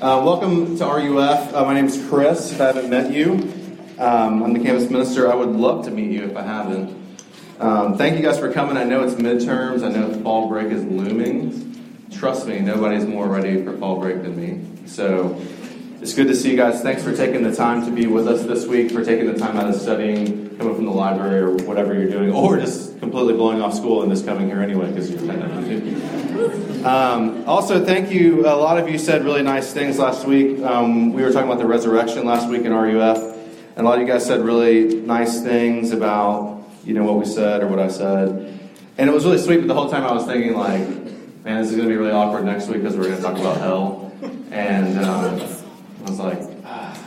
Uh, welcome to RUF. Uh, my name is Chris. If I haven't met you, um, I'm the campus minister. I would love to meet you if I haven't. Um, thank you guys for coming. I know it's midterms. I know fall break is looming. Trust me, nobody's more ready for fall break than me. So it's good to see you guys. Thanks for taking the time to be with us this week, for taking the time out of studying, coming from the library or whatever you're doing, or just completely blowing off school and just coming here anyway because you're technically. Um, also, thank you. A lot of you said really nice things last week. Um, we were talking about the resurrection last week in RUF, and a lot of you guys said really nice things about you know what we said or what I said, and it was really sweet. But the whole time I was thinking like, man, this is going to be really awkward next week because we're going to talk about hell, and. Um, I was like, ah.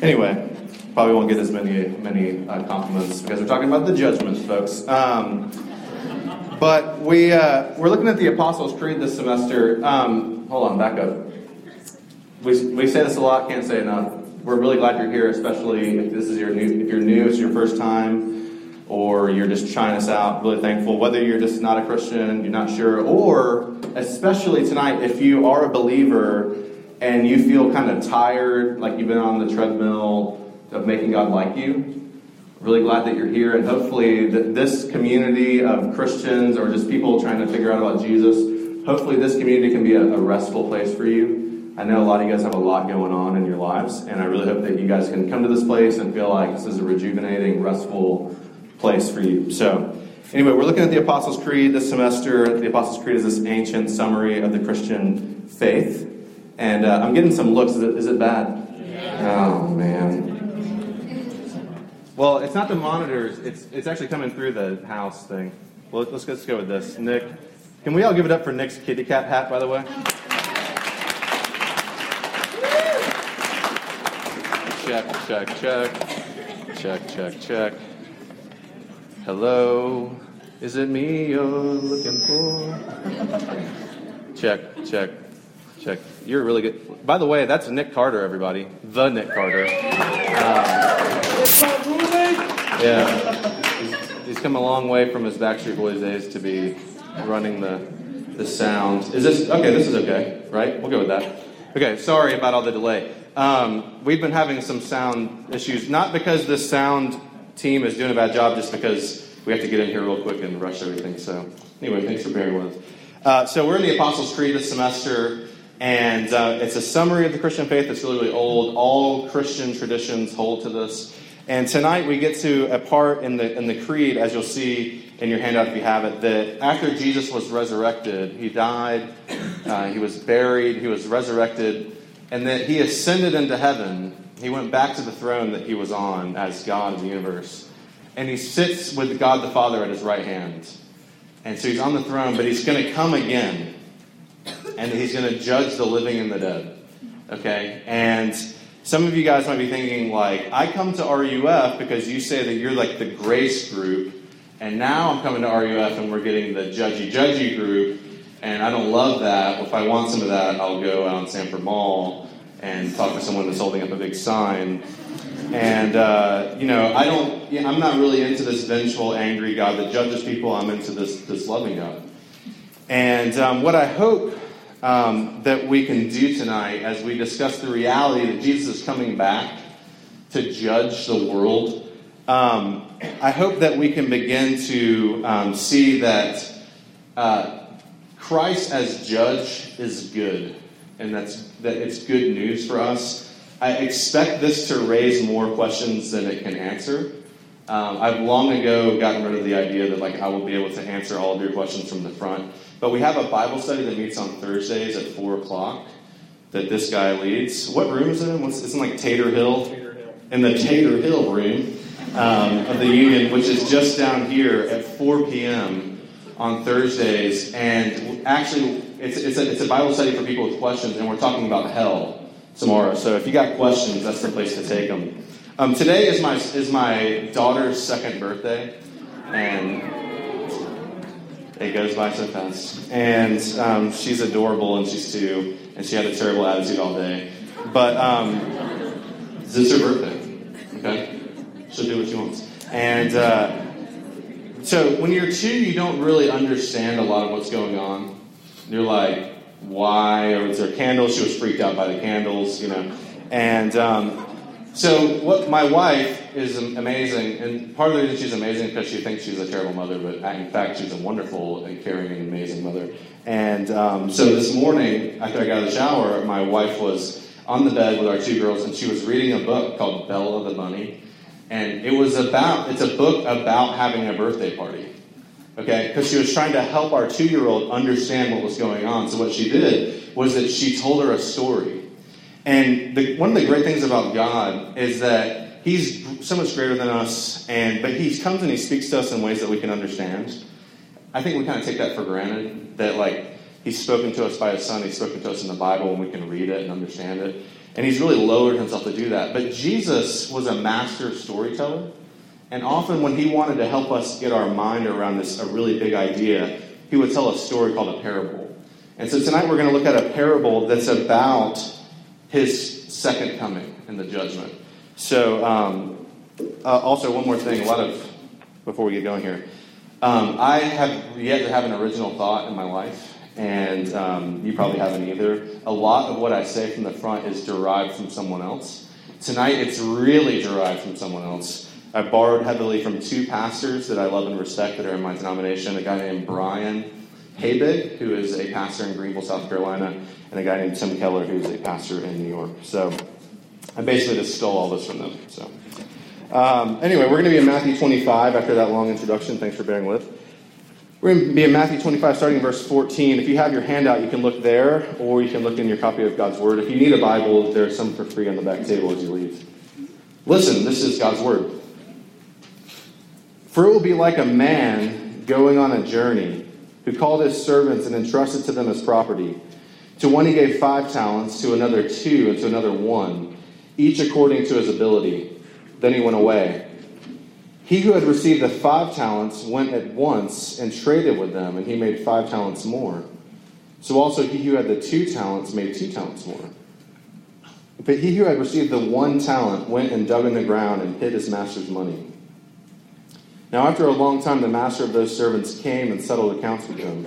anyway, probably won't get as many many uh, compliments because we're talking about the judgment, folks. But we uh, we're looking at the Apostles' Creed this semester. Um, hold on, back up. We, we say this a lot, can't say enough. We're really glad you're here, especially if this is your new if you're new, it's your first time, or you're just trying us out. Really thankful. Whether you're just not a Christian, you're not sure, or especially tonight, if you are a believer and you feel kind of tired, like you've been on the treadmill of making God like you, really glad that you're here. And hopefully, th- this community of Christians or just people trying to figure out about Jesus, hopefully, this community can be a, a restful place for you. I know a lot of you guys have a lot going on in your lives, and I really hope that you guys can come to this place and feel like this is a rejuvenating, restful place for you. So, anyway, we're looking at the Apostles' Creed this semester. The Apostles' Creed is this ancient summary of the Christian faith. And uh, I'm getting some looks. Is it, is it bad? Yeah. Oh, man. Well, it's not the monitors. It's, it's actually coming through the house thing. Well, let's, let's go with this. Nick, can we all give it up for Nick's kitty cat hat, by the way? Check, check, check. Check, check, check. Hello. Is it me you're looking for? Check, check, check. You're really good. By the way, that's Nick Carter, everybody. The Nick Carter. Um, yeah. He's, he's come a long way from his Backstreet Boys days to be running the, the sound. Is this okay? This is okay, right? We'll go with that. Okay, sorry about all the delay. Um, we've been having some sound issues, not because the sound team is doing a bad job, just because we have to get in here real quick and rush everything. So, anyway, thanks for bearing with us. Uh, so, we're in the Apostles' Creed this semester, and uh, it's a summary of the Christian faith that's really, really old. All Christian traditions hold to this. And tonight we get to a part in the, in the creed, as you'll see in your handout if you have it, that after Jesus was resurrected, he died, uh, he was buried, he was resurrected, and that he ascended into heaven. He went back to the throne that he was on as God of the universe. And he sits with God the Father at his right hand. And so he's on the throne, but he's going to come again. And he's going to judge the living and the dead. Okay? And some of you guys might be thinking, like, I come to RUF because you say that you're like the grace group, and now I'm coming to RUF and we're getting the judgy judgy group, and I don't love that. If I want some of that, I'll go out on Sanford Mall and talk to someone that's holding up a big sign. And uh, you know, I don't. I'm not really into this vengeful, angry God that judges people. I'm into this this loving God. And um, what I hope um, that we can do tonight as we discuss the reality that Jesus is coming back to judge the world. Um, I hope that we can begin to um, see that uh, Christ as judge is good, and that's that it's good news for us. I expect this to raise more questions than it can answer. Um, I've long ago gotten rid of the idea that like I will be able to answer all of your questions from the front. But we have a Bible study that meets on Thursdays at four o'clock that this guy leads. What room is it in? What's, it's in like Tater Hill. Tater Hill. In the Tater Hill room um, of the Union, which is just down here at 4 p.m. on Thursdays. And actually, it's, it's, a, it's a Bible study for people with questions, and we're talking about hell tomorrow. So if you got questions, that's the place to take them. Um, today is my is my daughter's second birthday, and it goes by so fast. And um, she's adorable, and she's two, and she had a terrible attitude all day. But um, this is her birthday, okay? She'll do what she wants. And uh, so when you're two, you don't really understand a lot of what's going on. You're like, why, or was there candles? She was freaked out by the candles, you know. And um, so, what my wife is amazing, and part of the reason she's amazing because she thinks she's a terrible mother, but in fact, she's a wonderful and caring and amazing mother. And um, so, this morning, after I got out of the shower, my wife was on the bed with our two girls, and she was reading a book called Bella the Bunny. And it was about, it's a book about having a birthday party. Okay? Because she was trying to help our two year old understand what was going on. So, what she did was that she told her a story. And the, one of the great things about God is that He's so much greater than us, and but He comes and He speaks to us in ways that we can understand. I think we kind of take that for granted that like He's spoken to us by His Son, He's spoken to us in the Bible, and we can read it and understand it. And He's really lowered Himself to do that. But Jesus was a master storyteller, and often when He wanted to help us get our mind around this a really big idea, He would tell a story called a parable. And so tonight we're going to look at a parable that's about his second coming in the judgment. So, um, uh, also, one more thing, a lot of, before we get going here, um, I have yet to have an original thought in my life, and um, you probably haven't either. A lot of what I say from the front is derived from someone else. Tonight, it's really derived from someone else. I borrowed heavily from two pastors that I love and respect that are in my denomination a guy named Brian Habig, who is a pastor in Greenville, South Carolina, and a guy named Tim Keller, who's a pastor in New York. So I basically just stole all this from them. So um, anyway, we're going to be in Matthew 25 after that long introduction. Thanks for bearing with. We're going to be in Matthew 25, starting in verse 14. If you have your handout, you can look there, or you can look in your copy of God's Word. If you need a Bible, there's some for free on the back table as you leave. Listen, this is God's Word. For it will be like a man going on a journey who called his servants and entrusted to them his property. To one he gave five talents, to another two, and to another one, each according to his ability. Then he went away. He who had received the five talents went at once and traded with them, and he made five talents more. So also he who had the two talents made two talents more. But he who had received the one talent went and dug in the ground and hid his master's money. Now, after a long time, the master of those servants came and settled accounts with them.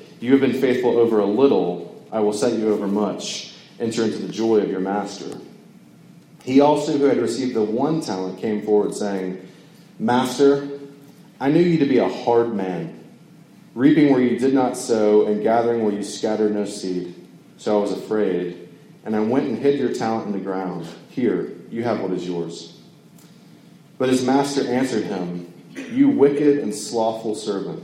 You have been faithful over a little, I will set you over much. Enter into the joy of your master. He also, who had received the one talent, came forward, saying, Master, I knew you to be a hard man, reaping where you did not sow, and gathering where you scattered no seed. So I was afraid, and I went and hid your talent in the ground. Here, you have what is yours. But his master answered him, you wicked and slothful servant.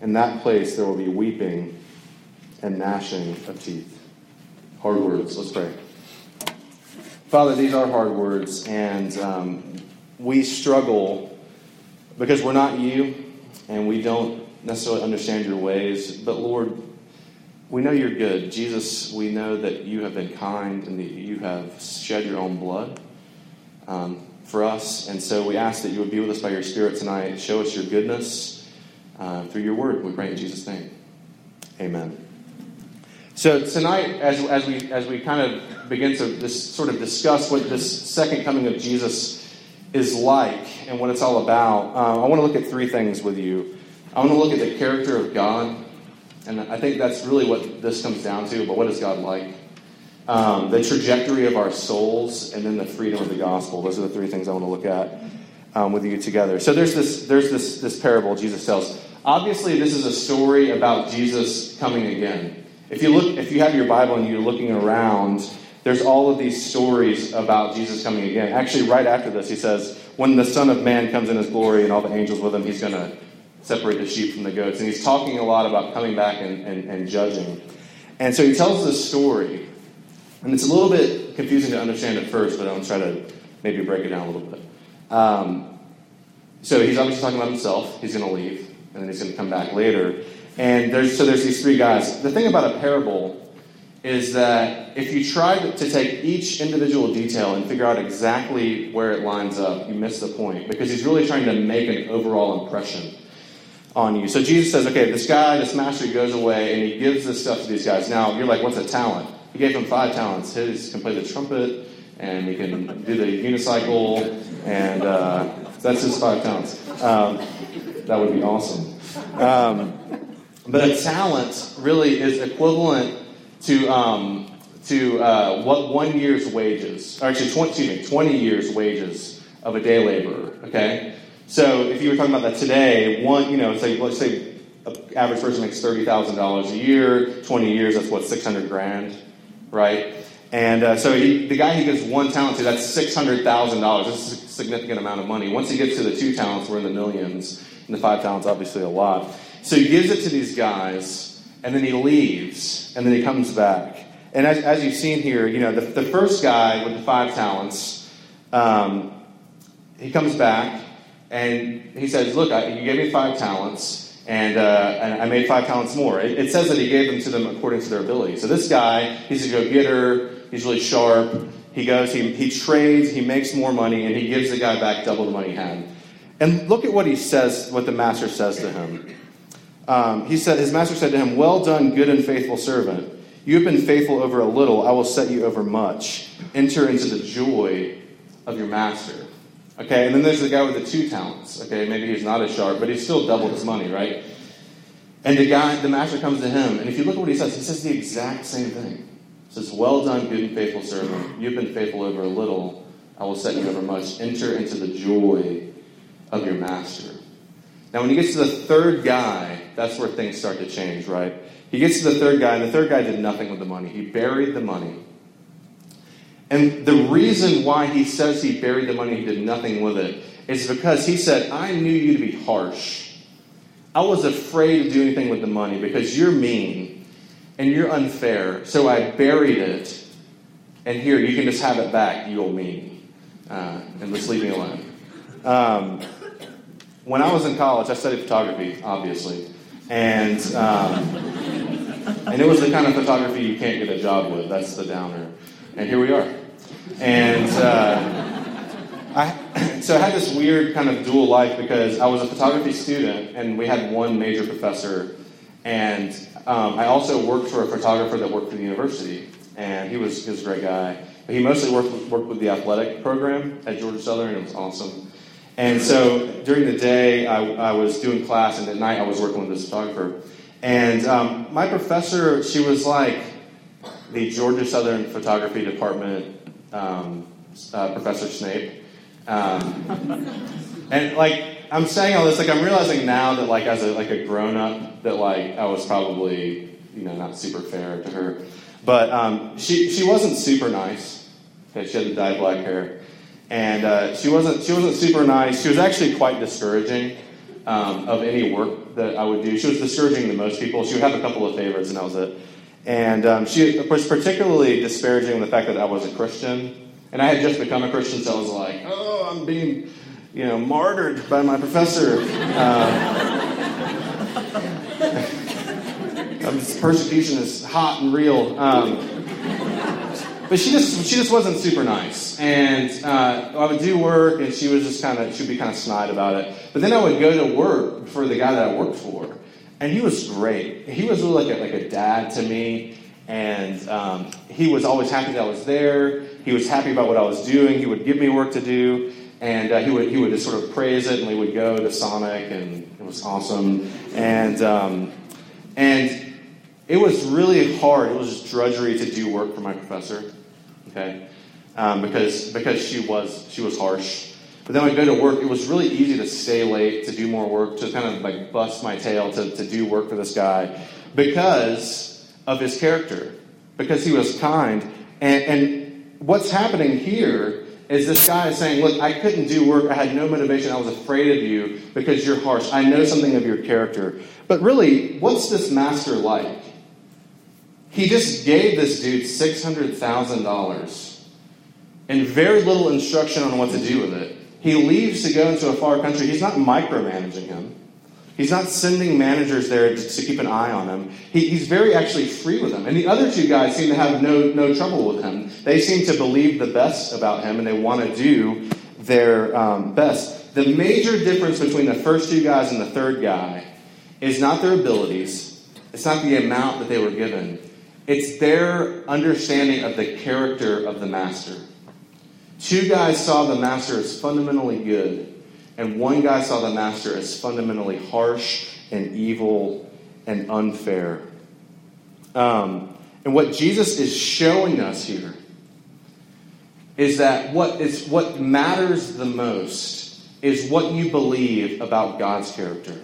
In that place there will be weeping and gnashing of teeth. Hard words. Let's pray. Father, these are hard words, and um, we struggle because we're not you, and we don't necessarily understand your ways. But Lord, we know you're good. Jesus, we know that you have been kind and that you have shed your own blood. Um, for us. And so we ask that you would be with us by your Spirit tonight. Show us your goodness uh, through your word. We pray in Jesus' name. Amen. So tonight, as, as, we, as we kind of begin to this, sort of discuss what this second coming of Jesus is like and what it's all about, uh, I want to look at three things with you. I want to look at the character of God, and I think that's really what this comes down to, but what is God like? um, the trajectory of our souls, and then the freedom of the gospel. Those are the three things I want to look at um, with you together. So there's this there's this this parable Jesus tells. Obviously, this is a story about Jesus coming again. If you look, if you have your Bible and you're looking around, there's all of these stories about Jesus coming again. Actually, right after this, he says, when the Son of Man comes in his glory and all the angels with him, he's going to separate the sheep from the goats. And he's talking a lot about coming back and, and, and judging. And so he tells this story. And it's a little bit confusing to understand at first, but I'll try to maybe break it down a little bit. Um, so he's obviously talking about himself. He's going to leave, and then he's going to come back later. And there's, so there's these three guys. The thing about a parable is that if you try to take each individual detail and figure out exactly where it lines up, you miss the point because he's really trying to make an overall impression on you. So Jesus says, okay, this guy, this master goes away and he gives this stuff to these guys. Now, you're like, what's a talent? He gave them five talents. His can play the trumpet and he can do the unicycle, and uh, that's his five talents. Um, that would be awesome. Um, but a talent really is equivalent to um, to uh, what one year's wages, or actually 20, excuse me, 20 years wages of a day laborer. Okay, so if you were talking about that today, one, you know, say let's say an average person makes thirty thousand dollars a year, 20 years, that's what 600 grand, right? And uh, so he, the guy he gives one talent to, that's six hundred thousand dollars. That's a significant amount of money. Once he gets to the two talents, we're in the millions, and the five talents, obviously, a lot. So he gives it to these guys and then he leaves, and then he comes back. And as, as you've seen here, you know, the, the first guy with the five talents, um, he comes back and he says, Look, I, you gave me five talents, and, uh, and I made five talents more. It, it, says that he gave them to them according to their ability. So this guy, he's a go getter, he's really sharp. He goes, he, he trades, he makes more money, and he gives the guy back double the money he had. And look at what he says, what the master says to him. Um, he said, his master said to him, Well done, good and faithful servant. You have been faithful over a little, I will set you over much. Enter into the joy of your master. Okay, and then there's the guy with the two talents. Okay, maybe he's not as sharp, but he's still doubled his money, right? And the guy, the master comes to him, and if you look at what he says, he says the exact same thing. He says, Well done, good and faithful servant. You've been faithful over a little, I will set you over much. Enter into the joy of your master. Now, when he gets to the third guy, that's where things start to change, right? He gets to the third guy, and the third guy did nothing with the money. He buried the money. And the reason why he says he buried the money, he did nothing with it, is because he said, I knew you to be harsh. I was afraid to do anything with the money because you're mean and you're unfair. So I buried it. And here, you can just have it back, you old mean. Uh, and just leave me alone. Um, when I was in college, I studied photography, obviously, and um, and it was the kind of photography you can't get a job with. That's the downer, and here we are. And uh, I so I had this weird kind of dual life because I was a photography student, and we had one major professor, and um, I also worked for a photographer that worked for the university, and he was he was a great guy. But he mostly worked with, worked with the athletic program at Georgia Southern, and it was awesome. And so during the day, I, I, was doing class, and at night, I was working with this photographer. And um, my professor, she was like the Georgia Southern Photography Department um, uh, Professor Snape. Um, and like, I'm saying all this, like, I'm realizing now that, like, as a, like a grown up, that, like, I was probably, you know, not super fair to her. But um, she, she wasn't super nice. Okay, she had the dyed black hair and uh, she wasn't she wasn't super nice. She was actually quite discouraging um, of any work that I would do. She was discouraging to most people. She would have a couple of favorites, and that was it. And um, she was particularly disparaging the fact that I was a Christian, and I had just become a Christian, so I was like, "Oh, I'm being, you know, martyred by my professor." Uh, this persecution is hot and real. Um, but she just she just wasn't super nice. And uh, I would do work, and she was just kind of she'd be kind of snide about it. But then I would go to work for the guy that I worked for, and he was great. He was really like a, like a dad to me, and um, he was always happy that I was there. He was happy about what I was doing. He would give me work to do, and uh, he would he would just sort of praise it, and we would go to Sonic, and it was awesome. And um, and it was really hard. It was just drudgery to do work for my professor okay? Um, because because she was she was harsh. But then I'd go to work. It was really easy to stay late, to do more work, to kind of like bust my tail to, to do work for this guy, because of his character because he was kind. And, and what's happening here is this guy is saying, Look, I couldn't do work. I had no motivation. I was afraid of you because you're harsh. I know something of your character. But really, what's this master like? He just gave this dude $600,000 and very little instruction on what to do with it. He leaves to go into a far country. He's not micromanaging him. He's not sending managers there to, keep an eye on him. He, he's very actually free with them. And the other two guys seem to have no, no trouble with him. They seem to believe the best about him and they want to do their um, best. The major difference between the first two guys and the third guy is not their abilities, it's not the amount that they were given, it's their understanding of the character of the master. Two guys saw the master as fundamentally good and one guy saw the master as fundamentally harsh and evil and unfair. Um, and what Jesus is showing us here is that what is what matters the most is what you believe about God's character.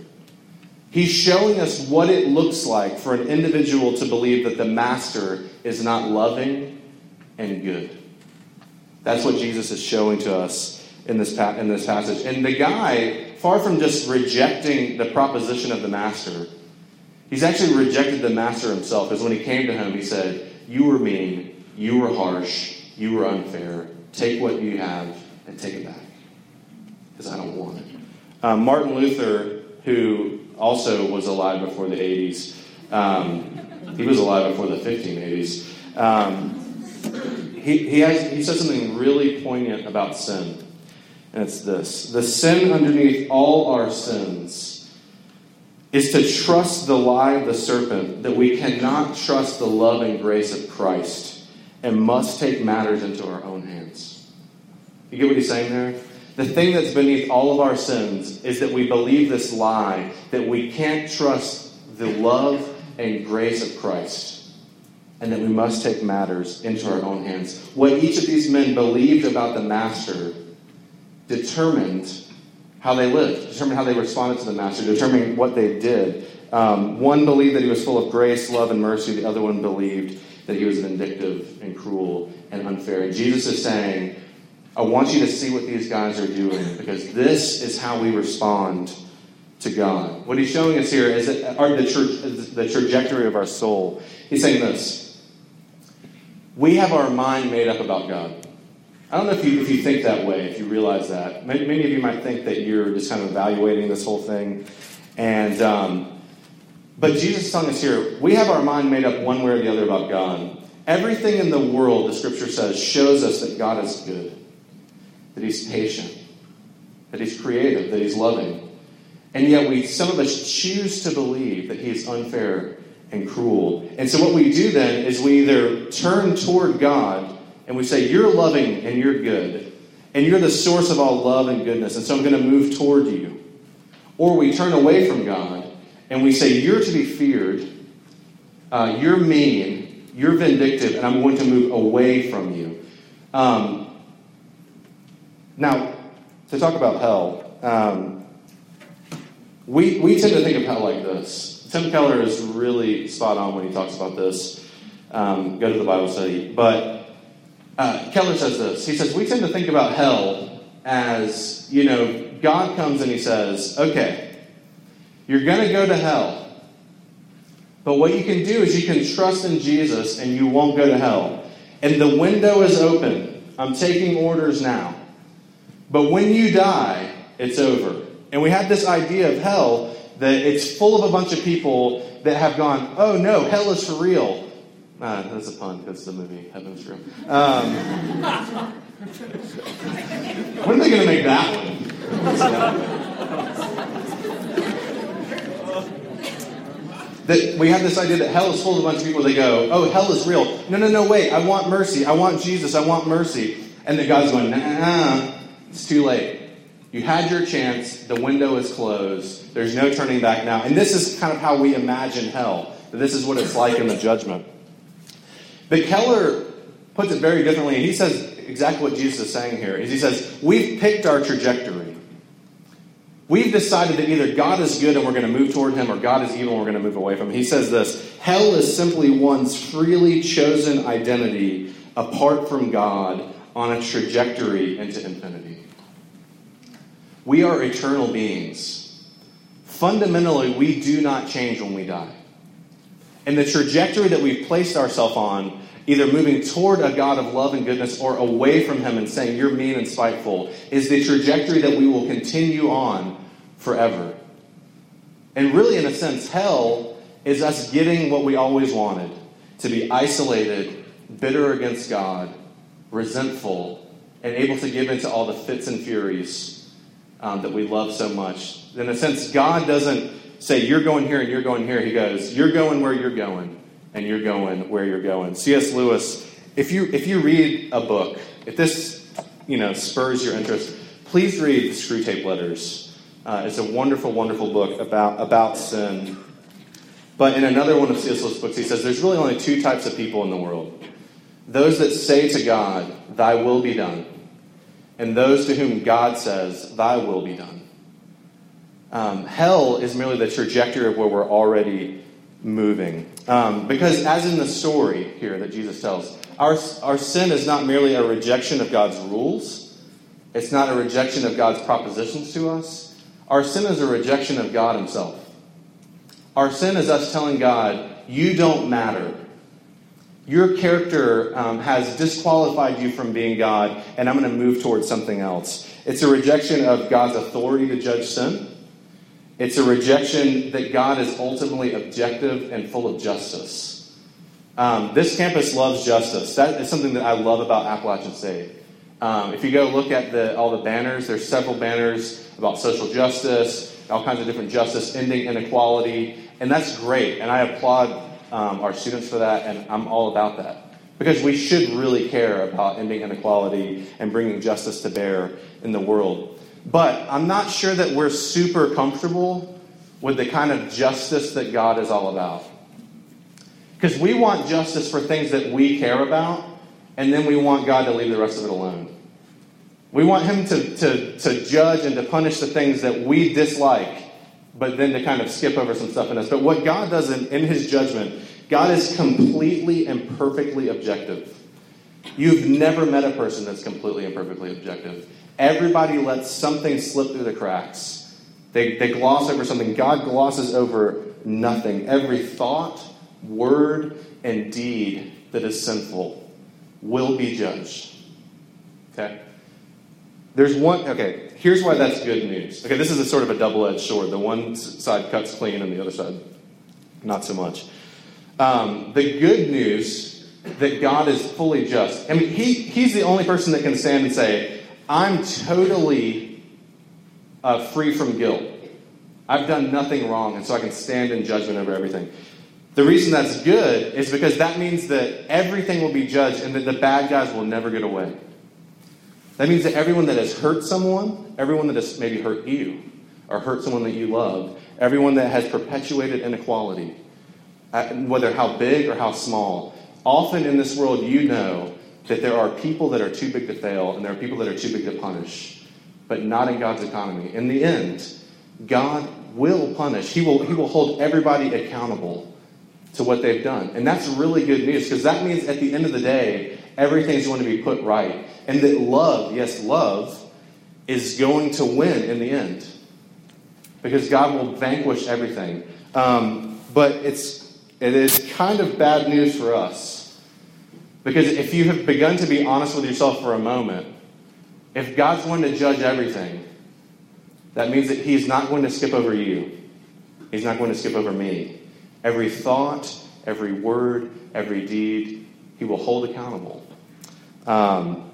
He's showing us what it looks like for an individual to believe that the master is not loving and good. That's what Jesus is showing to us in this, in this passage. And the guy, far from just rejecting the proposition of the master, he's actually rejected the master himself. Because when he came to him, he said, You were mean, you were harsh, you were unfair. Take what you have and take it back. Because I don't want it. Um, Martin Luther, who also was alive before the 80s, um, he was alive before the 1580s. Um, he, he, has, he says something really poignant about sin. And it's this the sin underneath all our sins is to trust the lie of the serpent that we cannot trust the love and grace of Christ and must take matters into our own hands. You get what he's saying there? The thing that's beneath all of our sins is that we believe this lie that we can't trust the love and grace of Christ and that we must take matters into our own hands. What each of these men believed about the Master determined how they lived, determined how they responded to the master, determined what they did. Um, one believed that he was full of grace, love, and mercy. The other one believed that he was vindictive and cruel and unfair. And Jesus is saying, I want you to see what these guys are doing because this is how we respond to God. What he's showing us here is the, the trajectory of our soul. He's saying this We have our mind made up about God. I don't know if you, if you think that way, if you realize that. Many, many of you might think that you're just kind of evaluating this whole thing. And, um, but Jesus is telling us here, we have our mind made up one way or the other about God. Everything in the world, the scripture says, shows us that God is good, that He's patient, that He's creative, that He's loving. And yet, we, some of us choose to believe that He is unfair and cruel. And so, what we do then is we either turn toward God and we say, You're loving and you're good, and you're the source of all love and goodness, and so I'm going to move toward you. Or we turn away from God and we say, You're to be feared, uh, you're mean, you're vindictive, and I'm going to move away from you. Um, now, to talk about hell, um, we, we tend to think of hell like this. Tim Keller is really spot on when he talks about this. Um, go to the Bible study. But uh, Keller says this. He says, We tend to think about hell as, you know, God comes and he says, Okay, you're going to go to hell. But what you can do is you can trust in Jesus and you won't go to hell. And the window is open. I'm taking orders now. But when you die, it's over. And we have this idea of hell that it's full of a bunch of people that have gone, oh no, hell is for real. Uh, that's a pun because the movie Heaven's Real. Um, when are they going to make that one? that we have this idea that hell is full of a bunch of people. They go, "Oh, hell is real." No, no, no. Wait. I want mercy. I want Jesus. I want mercy. And the God's going, "Nah, it's too late. You had your chance. The window is closed. There's no turning back now." And this is kind of how we imagine hell. This is what it's like in the judgment. But Keller puts it very differently, and he says exactly what Jesus is saying here. Is he says, We've picked our trajectory. We've decided that either God is good and we're going to move toward him, or God is evil and we're going to move away from him. He says this Hell is simply one's freely chosen identity apart from God on a trajectory into infinity. We are eternal beings. Fundamentally, we do not change when we die. And the trajectory that we've placed ourselves on, either moving toward a God of love and goodness or away from Him and saying, You're mean and spiteful, is the trajectory that we will continue on forever. And really, in a sense, hell is us getting what we always wanted to be isolated, bitter against God, resentful, and able to give into all the fits and furies um, that we love so much. In a sense, God doesn't say, You're going here and you're going here. He goes, You're going where you're going, and you're going where you're going. C.S. Lewis, if you, if you read a book, if this you know, spurs your interest, please read the Screwtape Letters. Uh, it's a wonderful, wonderful book about, about sin. But in another one of C.S. Lewis' books, he says there's really only two types of people in the world those that say to God, Thy will be done, and those to whom God says, Thy will be done. Um, hell is merely the trajectory of where we're already moving. Um, because, as in the story here that Jesus tells, our, our sin is not merely a rejection of God's rules, it's not a rejection of God's propositions to us. Our sin is a rejection of God Himself. Our sin is us telling God, You don't matter. Your character um, has disqualified you from being God, and I'm going to move towards something else. It's a rejection of God's authority to judge sin. It's a rejection that God is ultimately objective and full of justice. Um, this campus loves justice. That is something that I love about Appalachian State. Um, if you go look at the, all the banners, there's several banners about social justice, all kinds of different justice, ending inequality, and that's great. And I applaud um, our students for that, and I'm all about that. Because we should really care about ending inequality and bringing justice to bear in the world. But I'm not sure that we're super comfortable with the kind of justice that God is all about. Because we want justice for things that we care about, and then we want God to leave the rest of it alone. We want Him to, to, to judge and to punish the things that we dislike, but then to kind of skip over some stuff in us. But what God does in, in His judgment, God is completely and perfectly objective. You've never met a person that's completely and perfectly objective. Everybody lets something slip through the cracks. They, they gloss over something. God glosses over nothing. Every thought, word, and deed that is sinful will be judged. Okay? There's one, okay, here's why that's good news. Okay, this is a sort of a double edged sword. The one side cuts clean and the other side, not so much. Um, the good news that God is fully just. I mean, he, He's the only person that can stand and say, I'm totally uh, free from guilt. I've done nothing wrong, and so I can stand in judgment over everything. The reason that's good is because that means that everything will be judged and that the bad guys will never get away. That means that everyone that has hurt someone, everyone that has maybe hurt you, or hurt someone that you love, everyone that has perpetuated inequality, uh, whether how big or how small, often in this world you know that there are people that are too big to fail and there are people that are too big to punish, but not in God's economy. In the end, God will punish. He will, he will hold everybody accountable to what they've done. And that's really good news because that means at the end of the day, everything's going to be put right. And that love, yes, love, is going to win in the end because God will vanquish everything. Um, but it's, it is kind of bad news for us because if you have begun to be honest with yourself for a moment, if God's going to judge everything, that means that He's not going to skip over you. He's not going to skip over me. Every thought, every word, every deed, He will hold accountable. Um,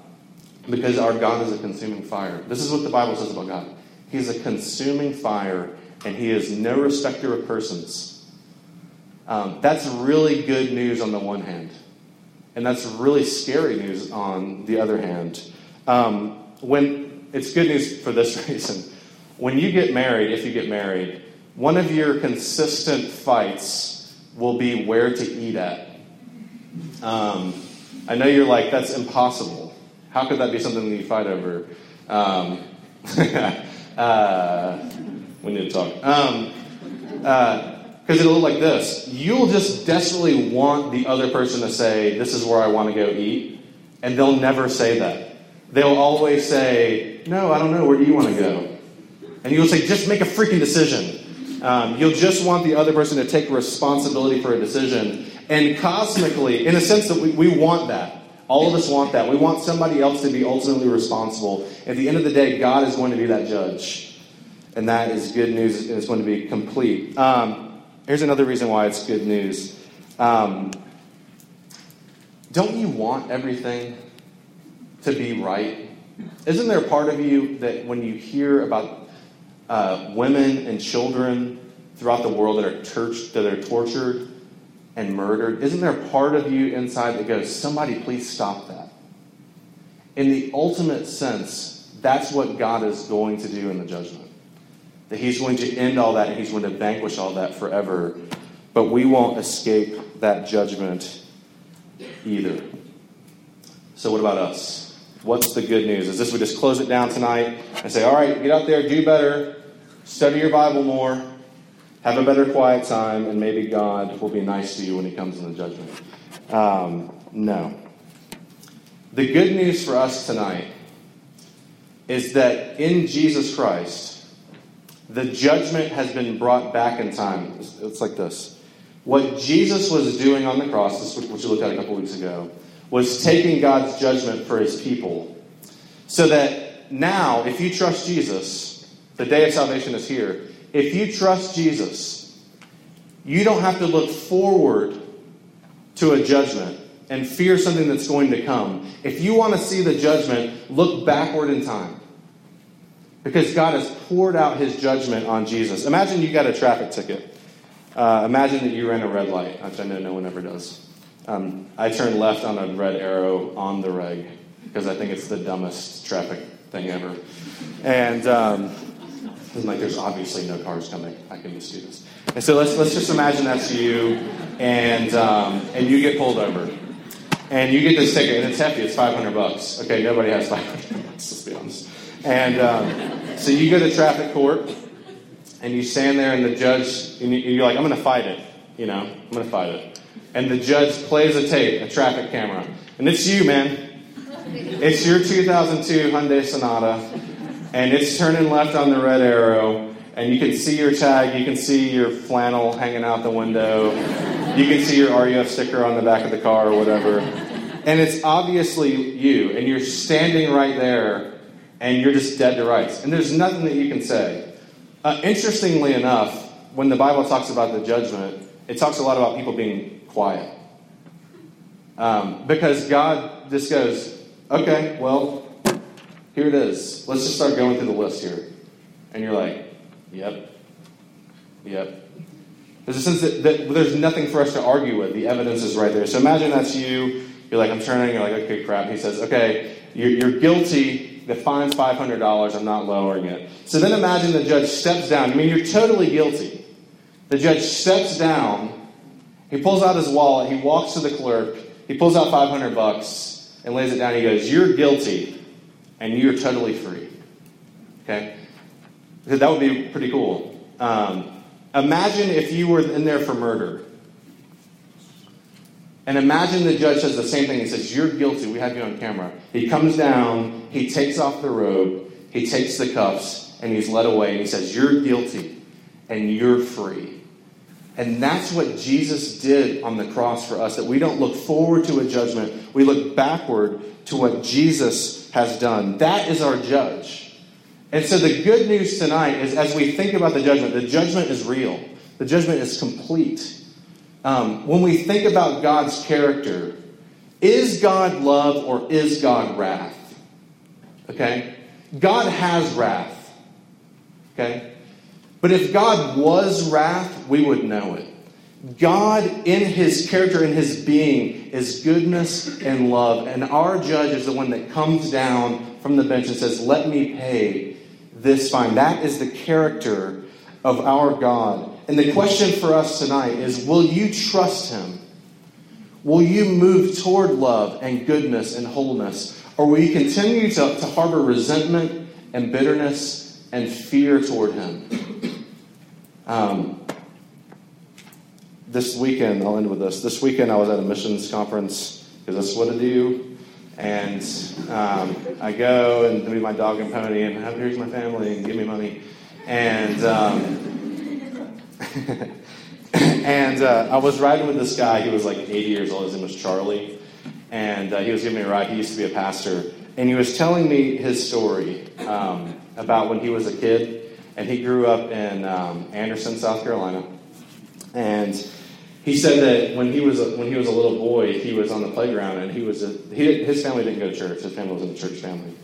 because our God is a consuming fire. This is what the Bible says about God. He is a consuming fire, and He is no respecter of persons. Um, that's really good news on the one hand. And that's really scary news on the other hand. Um, when it's good news for this reason. When you get married, if you get married, one of your consistent fights will be where to eat at. Um, I know you're like, that's impossible. How could that be something you fight over? Um, Uh, we need to talk. Um, because it'll look like this. You'll just desperately want the other person to say, This is where I want to go eat. And they'll never say that. They'll always say, No, I don't know. Where do you want to go? And you'll say, Just make a freaking decision. Um, you'll just want the other person to take responsibility for a decision. And cosmically, in a sense that we, we want that. All of us want that. We want somebody else to be ultimately responsible. At the end of the day, God is going to be that judge. And that is good news, and it's going to be complete. Um, here's another reason why it's good news. Um, don't you want everything to be right? Isn't there a part of you that when you hear about uh, women and children throughout the world that are, church, that are tortured and murdered, isn't there a part of you inside that goes, somebody please stop that? In the ultimate sense, that's what God is going to do in the judgment. That He's going to end all that and He's going to vanquish all that forever. But we won't escape that judgment either. So, what about us? What's the good news? Is this we just close it down tonight and say, all right, get out there, do better, study your Bible more, have a better quiet time, and maybe God will be nice to you when He comes in the judgment? Um, no. The good news for us tonight is that in Jesus Christ, the judgment has been brought back in time. It's like this. What Jesus was doing on the cross, which we looked at a couple weeks ago, was taking God's judgment for his people. So that now, if you trust Jesus, the day of salvation is here. If you trust Jesus, you don't have to look forward to a judgment and fear something that's going to come. If you want to see the judgment, look backward in time. Because God has poured out his judgment on Jesus. Imagine you got a traffic ticket. Uh, imagine that you ran a red light, which I know no one ever does. Um, I turn left on a red arrow on the reg because I think it's the dumbest traffic thing ever. And um, like, there's obviously no cars coming. I can just do this. And so let's let's just imagine that's you, and um, and you get pulled over, and you get this ticket, and it's hefty. It's 500 bucks. Okay, nobody has 500 bucks. Let's be honest. And um, so you go to traffic court, and you stand there, and the judge, and you're like, I'm going to fight it. You know, I'm going to fight it and the judge plays a tape, a traffic camera. And it's you, man. It's your 2002 Hyundai Sonata, and it's turning left on the red arrow, and you can see your tag, you can see your flannel hanging out the window, you can see your RUF sticker on the back of the car or whatever. And it's obviously you, and you're standing right there, and you're just dead to rights. And there's nothing that you can say. Uh, interestingly enough, when the Bible talks about the judgment, it talks a lot about people being quiet. Um, because God just goes, okay, well, here it is. Let's just start going through the list here. And you're like, yep, yep. There's a sense that, that there's nothing for us to argue with. The evidence is right there. So imagine that's you. You're like, I'm turning. You're like, okay, crap. He says, okay, you're, you're guilty. The fine's $500. I'm not lowering it. So then imagine the judge steps down. I mean, you're totally guilty. The judge steps down he pulls out his wallet, he walks to the clerk, he pulls out 500 bucks and lays it down. He goes, You're guilty, and you're totally free. Okay? That would be pretty cool. Um, imagine if you were in there for murder. And imagine the judge says the same thing. He says, You're guilty. We have you on camera. He comes down, he takes off the robe, he takes the cuffs, and he's led away. And he says, You're guilty, and you're free. And that's what Jesus did on the cross for us, that we don't look forward to a judgment, we look backward to what Jesus has done. That is our judge. And so the good news tonight is as we think about the judgment, the judgment is real, the judgment is complete. Um, when we think about God's character, is God love or is God wrath? Okay? God has wrath. Okay? But if God was wrath, we would know it. God, in his character and his being, is goodness and love. And our judge is the one that comes down from the bench and says, Let me pay this fine. That is the character of our God. And the question for us tonight is Will you trust him? Will you move toward love and goodness and wholeness? Or will you continue to, to harbor resentment and bitterness and fear toward Him. Um, this weekend, I'll end with this. This weekend, I was at a missions conference because that's what I do. And um, I go and meet my dog and pony, and have, here's my family, and give me money. And um, and uh, I was riding with this guy. He was like 80 years old. His name was Charlie, and uh, he was giving me a ride. He used to be a pastor, and he was telling me his story um, about when he was a kid, and he grew up in um, Anderson, South Carolina, and he said that when he was a, when he was a little boy, he was on the playground and he was a, he, his family didn't go to church. His family wasn't a church family,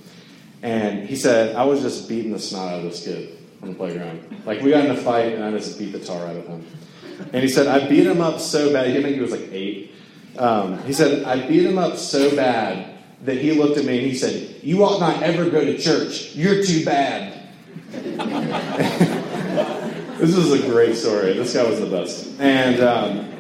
and he said I was just beating the snot out of this kid on the playground. Like we got in a fight and I just beat the tar out of him. And he said I beat him up so bad. I think he was like eight. Um, he said I beat him up so bad that he looked at me and he said, "You ought not ever go to church. You're too bad." this is a great story. This guy was the best. And um,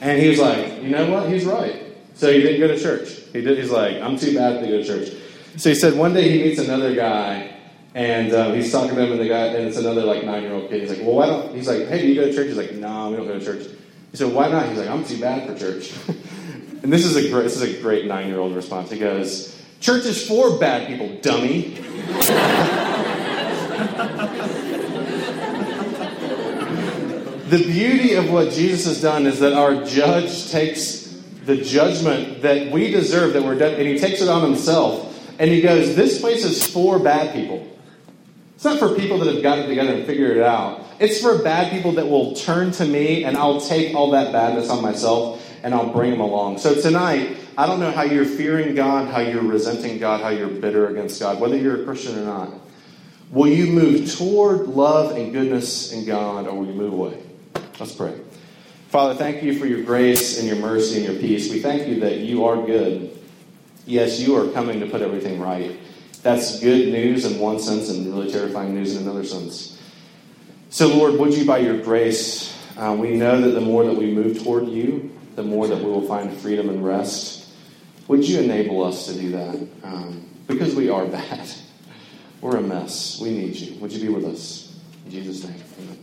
and he was like, you know what? He's right. So he didn't go to church. He did. He's like, I'm too bad to go to church. So he said one day he meets another guy, and um, he's talking to him, and the guy, and it's another like nine year old kid. He's like, well, why don't? He's like, hey, do you go to church? He's like, no, we don't go to church. He said, why not? He's like, I'm too bad for church. and this is a great, this is a great nine year old response. He goes, church is for bad people, dummy. the beauty of what Jesus has done is that our judge takes the judgment that we deserve, that we're done, and he takes it on himself. And he goes, This place is for bad people. It's not for people that have gotten together and figured it out. It's for bad people that will turn to me, and I'll take all that badness on myself and I'll bring them along. So tonight, I don't know how you're fearing God, how you're resenting God, how you're bitter against God, whether you're a Christian or not. Will you move toward love and goodness in God, or will you move away? Let's pray. Father, thank you for your grace and your mercy and your peace. We thank you that you are good. Yes, you are coming to put everything right. That's good news in one sense and really terrifying news in another sense. So, Lord, would you, by your grace, uh, we know that the more that we move toward you, the more that we will find freedom and rest. Would you enable us to do that? Um, because we are bad. We're a mess. We need you. Would you be with us? In Jesus' name, amen.